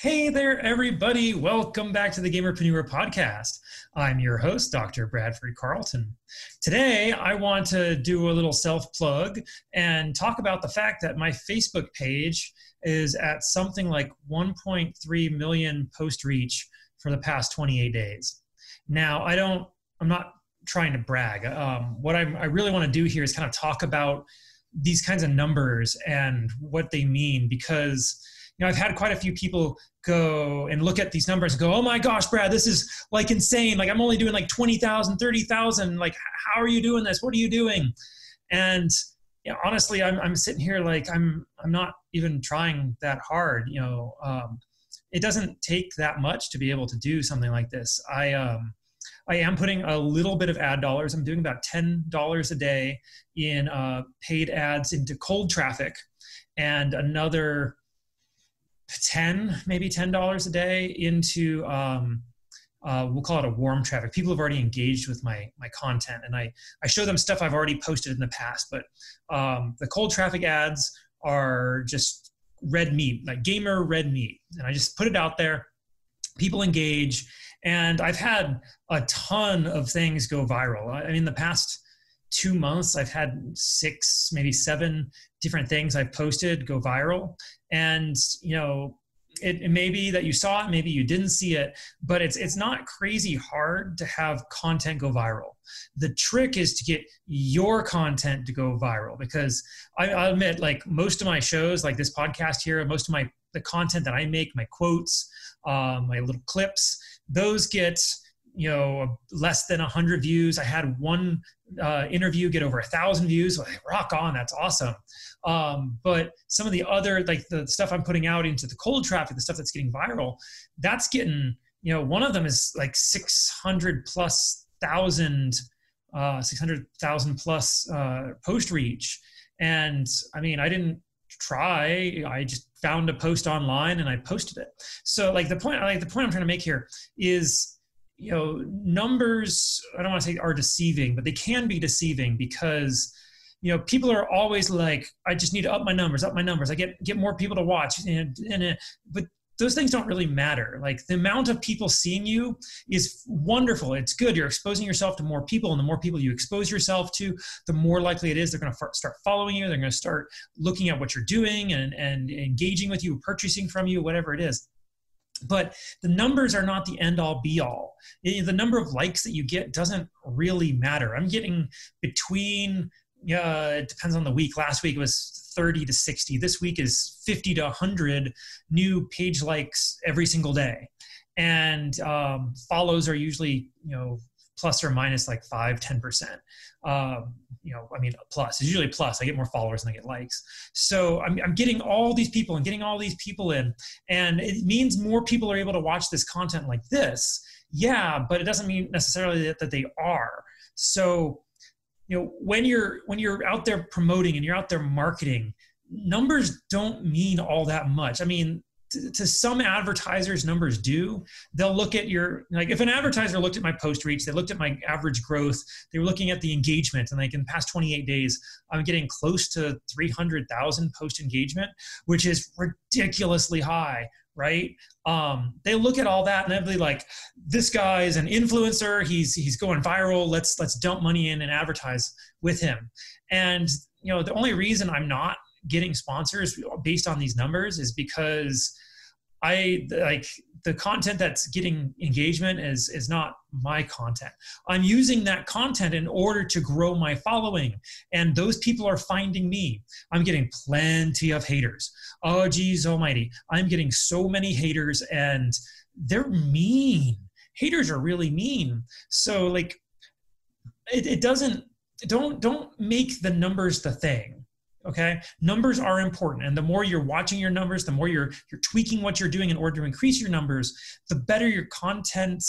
Hey there, everybody. Welcome back to the Gamerpreneur podcast. I'm your host, Dr. Bradford Carlton. Today, I want to do a little self plug and talk about the fact that my Facebook page is at something like 1.3 million post reach for the past 28 days. Now, I don't, I'm not trying to brag. Um, what I'm, I really want to do here is kind of talk about these kinds of numbers and what they mean because you know, I've had quite a few people go and look at these numbers and go, oh my gosh, Brad, this is like insane. Like I'm only doing like 20,000, 30,000. Like, how are you doing this? What are you doing? And you know, honestly, I'm, I'm sitting here like I'm, I'm not even trying that hard. You know, um, it doesn't take that much to be able to do something like this. I, um, I am putting a little bit of ad dollars. I'm doing about $10 a day in uh, paid ads into cold traffic and another 10 maybe $10 a day into um, uh, we'll call it a warm traffic. People have already engaged with my my content and i i show them stuff i've already posted in the past but um, the cold traffic ads are just red meat like gamer red meat and i just put it out there. People engage and i've had a ton of things go viral. I mean the past two months i've had six maybe seven different things i've posted go viral. And you know it, it, may be that you saw it maybe you didn't see it but it's it's not crazy hard to have content go viral. The trick is to get your content to go viral because I, i admit like most of my shows like this podcast here most of my the content that i make my quotes um, my little clips those get you know less than 100 views. I had one uh, interview get over a thousand views like, rock on that's awesome. Um, but some of the other like the stuff i'm putting out into the cold traffic the stuff that's getting viral that's getting you know one of them is like 600 plus thousand uh, 600,000 plus uh, post reach. And i mean i didn't try i just found a post online and i posted it. So like the point like the point i'm trying to make here is you know numbers i don't want to say are deceiving but they can be deceiving because you know people are always like i just need to up my numbers up my numbers. I get get more people to watch and, and uh, but those things don't really matter. Like the amount of people seeing you is wonderful. It's good. You're exposing yourself to more people and the more people you expose yourself to the more likely it is they're going to start following you they're going to start looking at what you're doing and, and engaging with you purchasing from you whatever it is but the numbers are not the end all be all. The number of likes that you get doesn't really matter. I'm getting between yeah it depends on the week. Last week it was 30 to 60 this week is 50 to 100 new page likes every single day. And um, follows are usually you know plus or minus like 5 10% um, you know i mean plus it's usually plus i get more followers than i get likes. So I'm, I'm getting all these people and getting all these people in and it means more people are able to watch this content like this. Yeah but it doesn't mean necessarily that, that they are. So you know when you're when you're out there promoting and you're out there marketing numbers don't mean all that much. I mean to, some advertisers numbers do they'll look at your like if an advertiser looked at my post reach they looked at my average growth they were looking at the engagement and like in the past 28 days i'm getting close to 300000 post engagement which is ridiculously high right? Um, they look at all that and they'll be like this guy is an influencer. He's he's going viral. Let's let's dump money in and advertise with him. And you know the only reason i'm not getting sponsors based on these numbers is because I like the content that's getting engagement is is not my content. I'm using that content in order to grow my following, and those people are finding me. I'm getting plenty of haters. Oh, geez, almighty! I'm getting so many haters, and they're mean. Haters are really mean. So like, it, it doesn't. Don't don't make the numbers the thing okay? Numbers are important and the more you're watching your numbers the more you're you're tweaking what you're doing in order to increase your numbers the better your content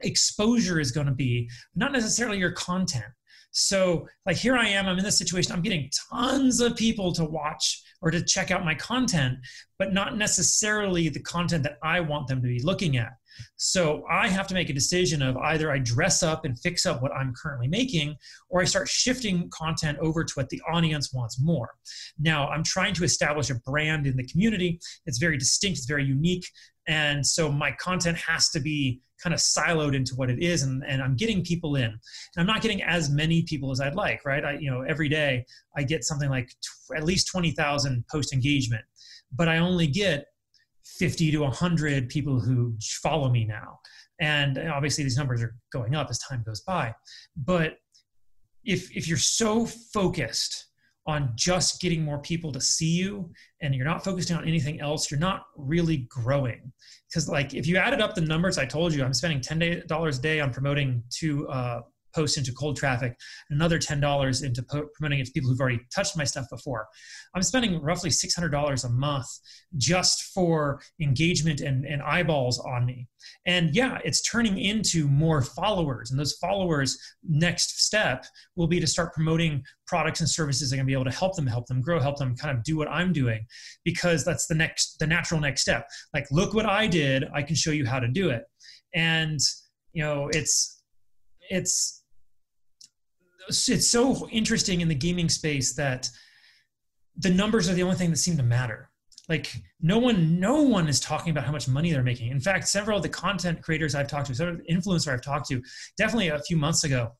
exposure is going to be not necessarily your content. So like here i am i'm in this situation i'm getting tons of people to watch or to check out my content but not necessarily the content that i want them to be looking at So I have to make a decision of either I dress up and fix up what I'm currently making, or I start shifting content over to what the audience wants more. Now, I'm trying to establish a brand in the community. It's very distinct, it's very unique. And so my content has to be kind of siloed into what it is and, and i'm getting people in and i'm not getting as many people as i'd like right i you know every day i get something like at least 20000 post engagement but i only get 50 to 100 people who follow me now. And obviously these numbers are going up as time goes by. But if if you're so focused on just getting more people to see you and you're not focusing on anything else you're not really growing. Because like if you added up the numbers i told you i'm spending $10 a day on promoting to uh, post into cold traffic, another $10 into po- promoting it to people who've already touched my stuff before. I'm spending roughly $600 a month just for engagement and, and eyeballs on me. And yeah, it's turning into more followers. And those followers, next step will be to start promoting products and services that are going to be able to help them, help them grow, help them kind of do what I'm doing, because that's the next, the natural next step. Like, look what I did. I can show you how to do it. And, you know, it's, it's it's so interesting in the gaming space that the numbers are the only thing that seem to matter like no one no one is talking about how much money they're making in fact several of the content creators i've talked to several influencer i've talked to definitely a few months ago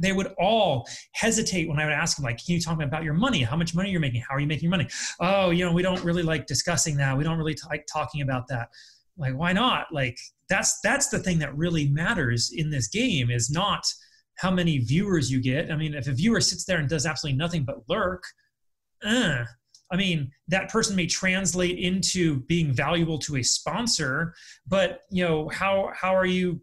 they would all hesitate when I would ask them, like, can you talk about your money? How much money you're making? How are you making money? Oh, you know, we don't really like discussing that. We don't really like talking about that. Like, why not? Like, that's that's the thing that really matters in this game is not how many viewers you get. I mean, if a viewer sits there and does absolutely nothing but lurk, uh, I mean, that person may translate into being valuable to a sponsor, but you know, how how are you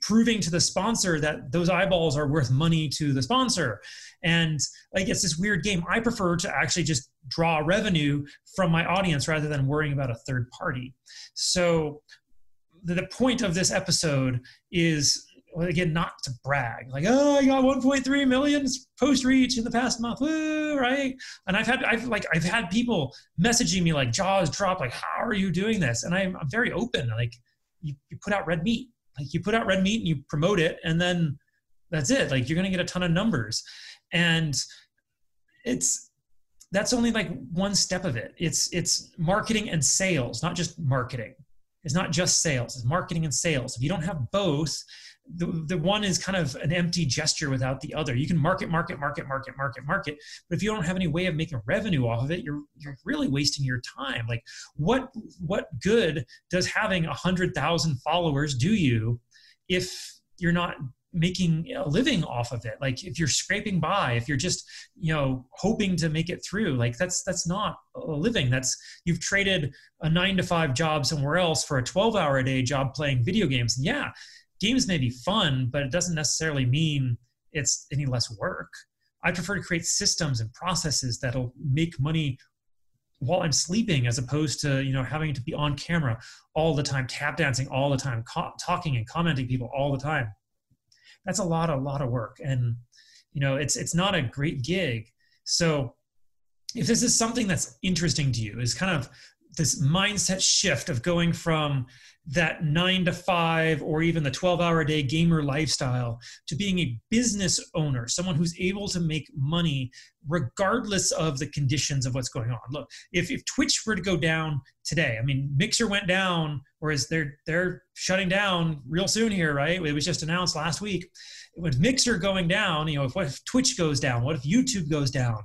proving to the sponsor that those eyeballs are worth money to the sponsor? And like it's this weird game. I prefer to actually just draw revenue from my audience rather than worrying about a third party. So the point of this episode is well, again, not to brag, like, oh, I got 1.3 million post reach in the past month, right? And I've had, I've like, I've had people messaging me like jaws drop, like, how are you doing this? And I'm, I'm very open. Like, you, you put out red meat, like you put out red meat and you promote it, and then that's it. Like you're gonna get a ton of numbers, and it's that's only like one step of it. It's it's marketing and sales, not just marketing. It's not just sales. It's marketing and sales. If you don't have both, the, the one is kind of an empty gesture without the other. You can market, market, market, market, market, market, but if you don't have any way of making revenue off of it, you're you're really wasting your time. Like, what what good does having a hundred thousand followers do you if you're not making a living off of it like if you're scraping by if you're just you know hoping to make it through like that's that's not a living that's you've traded a 9 to 5 job somewhere else for a 12 hour a day job playing video games and yeah games may be fun, but it doesn't necessarily mean it's any less work. I prefer to create systems and processes that'll make money while I'm sleeping, as opposed to you know having to be on camera all the time, tap dancing all the time, co- talking and commenting people all the time. That's a lot, a lot of work, and you know it's it's not a great gig. So if this is something that's interesting to you, is kind of this mindset shift of going from that nine to five or even the 12 hour a day gamer lifestyle to being a business owner, someone who's able to make money regardless of the conditions of what's going on. Look, if, if Twitch were to go down today, I mean, Mixer went down, whereas they're they're shutting down real soon here, right? It was just announced last week. With Mixer going down, you know, if what if Twitch goes down? What if YouTube goes down?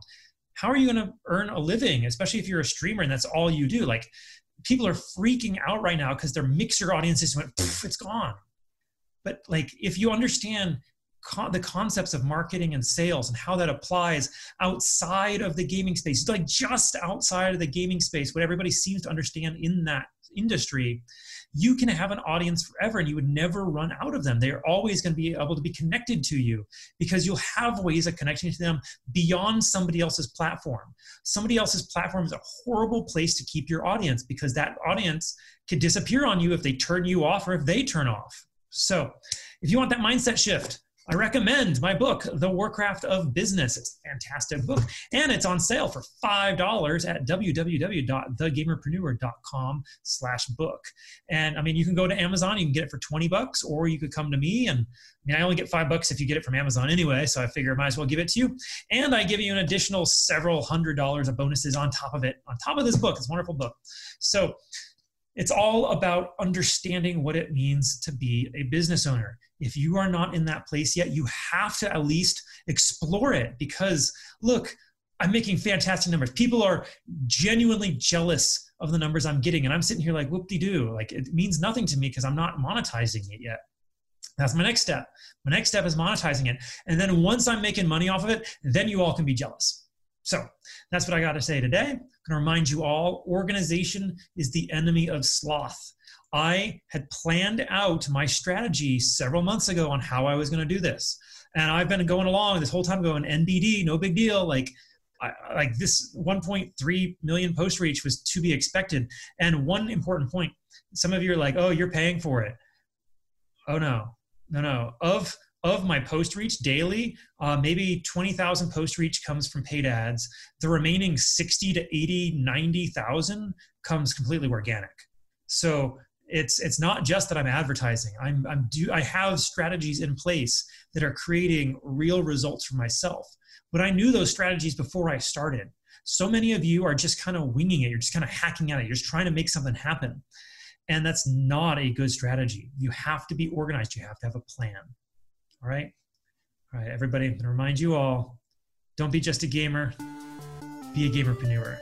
How are you going to earn a living, especially if you're a streamer and that's all you do? Like people are freaking out right now because their mixer audiences went, it's gone. But like, if you understand co- the concepts of marketing and sales and how that applies outside of the gaming space, like just outside of the gaming space, what everybody seems to understand in that industry, you can have an audience forever and you would never run out of them. They're always going to be able to be connected to you because you'll have ways of connecting to them beyond somebody else's platform. Somebody else's platform is a horrible place to keep your audience because that audience could disappear on you if they turn you off or if they turn off. So, if you want that mindset shift, I recommend my book, The Warcraft of Business. It's a fantastic book, and it's on sale for $5 at www.thegamerpreneur.com slash book. And I mean, you can go to Amazon, you can get it for 20 bucks, or you could come to me. And I mean, I only get five bucks if you get it from Amazon anyway, so I figure I might as well give it to you. And I give you an additional several hundred dollars of bonuses on top of it, on top of this book. It's a wonderful book. So it's all about understanding what it means to be a business owner. If you are not in that place yet, you have to at least explore it because look, I'm making fantastic numbers. People are genuinely jealous of the numbers I'm getting. And I'm sitting here like, whoop de doo. Like, it means nothing to me because I'm not monetizing it yet. That's my next step. My next step is monetizing it. And then once I'm making money off of it, then you all can be jealous. So that's what I got to say today. I'm going to remind you all organization is the enemy of sloth. I had planned out my strategy several months ago on how I was going to do this. And I've been going along this whole time going NBD, no big deal. Like, I, like this 1.3 million post reach was to be expected. And one important point, some of you are like, oh, you're paying for it. Oh no, no, no. Of of my post reach daily, uh, maybe 20,000 post reach comes from paid ads. The remaining 60 to 80, 90,000 comes completely organic. So it's it's not just that I'm advertising. I'm I'm do I have strategies in place that are creating real results for myself. But I knew those strategies before I started. So many of you are just kind of winging it. You're just kind of hacking at it. You're just trying to make something happen. And that's not a good strategy. You have to be organized. You have to have a plan. All right? All right, everybody, I'm going to remind you all don't be just a gamer, be a gamerpreneur.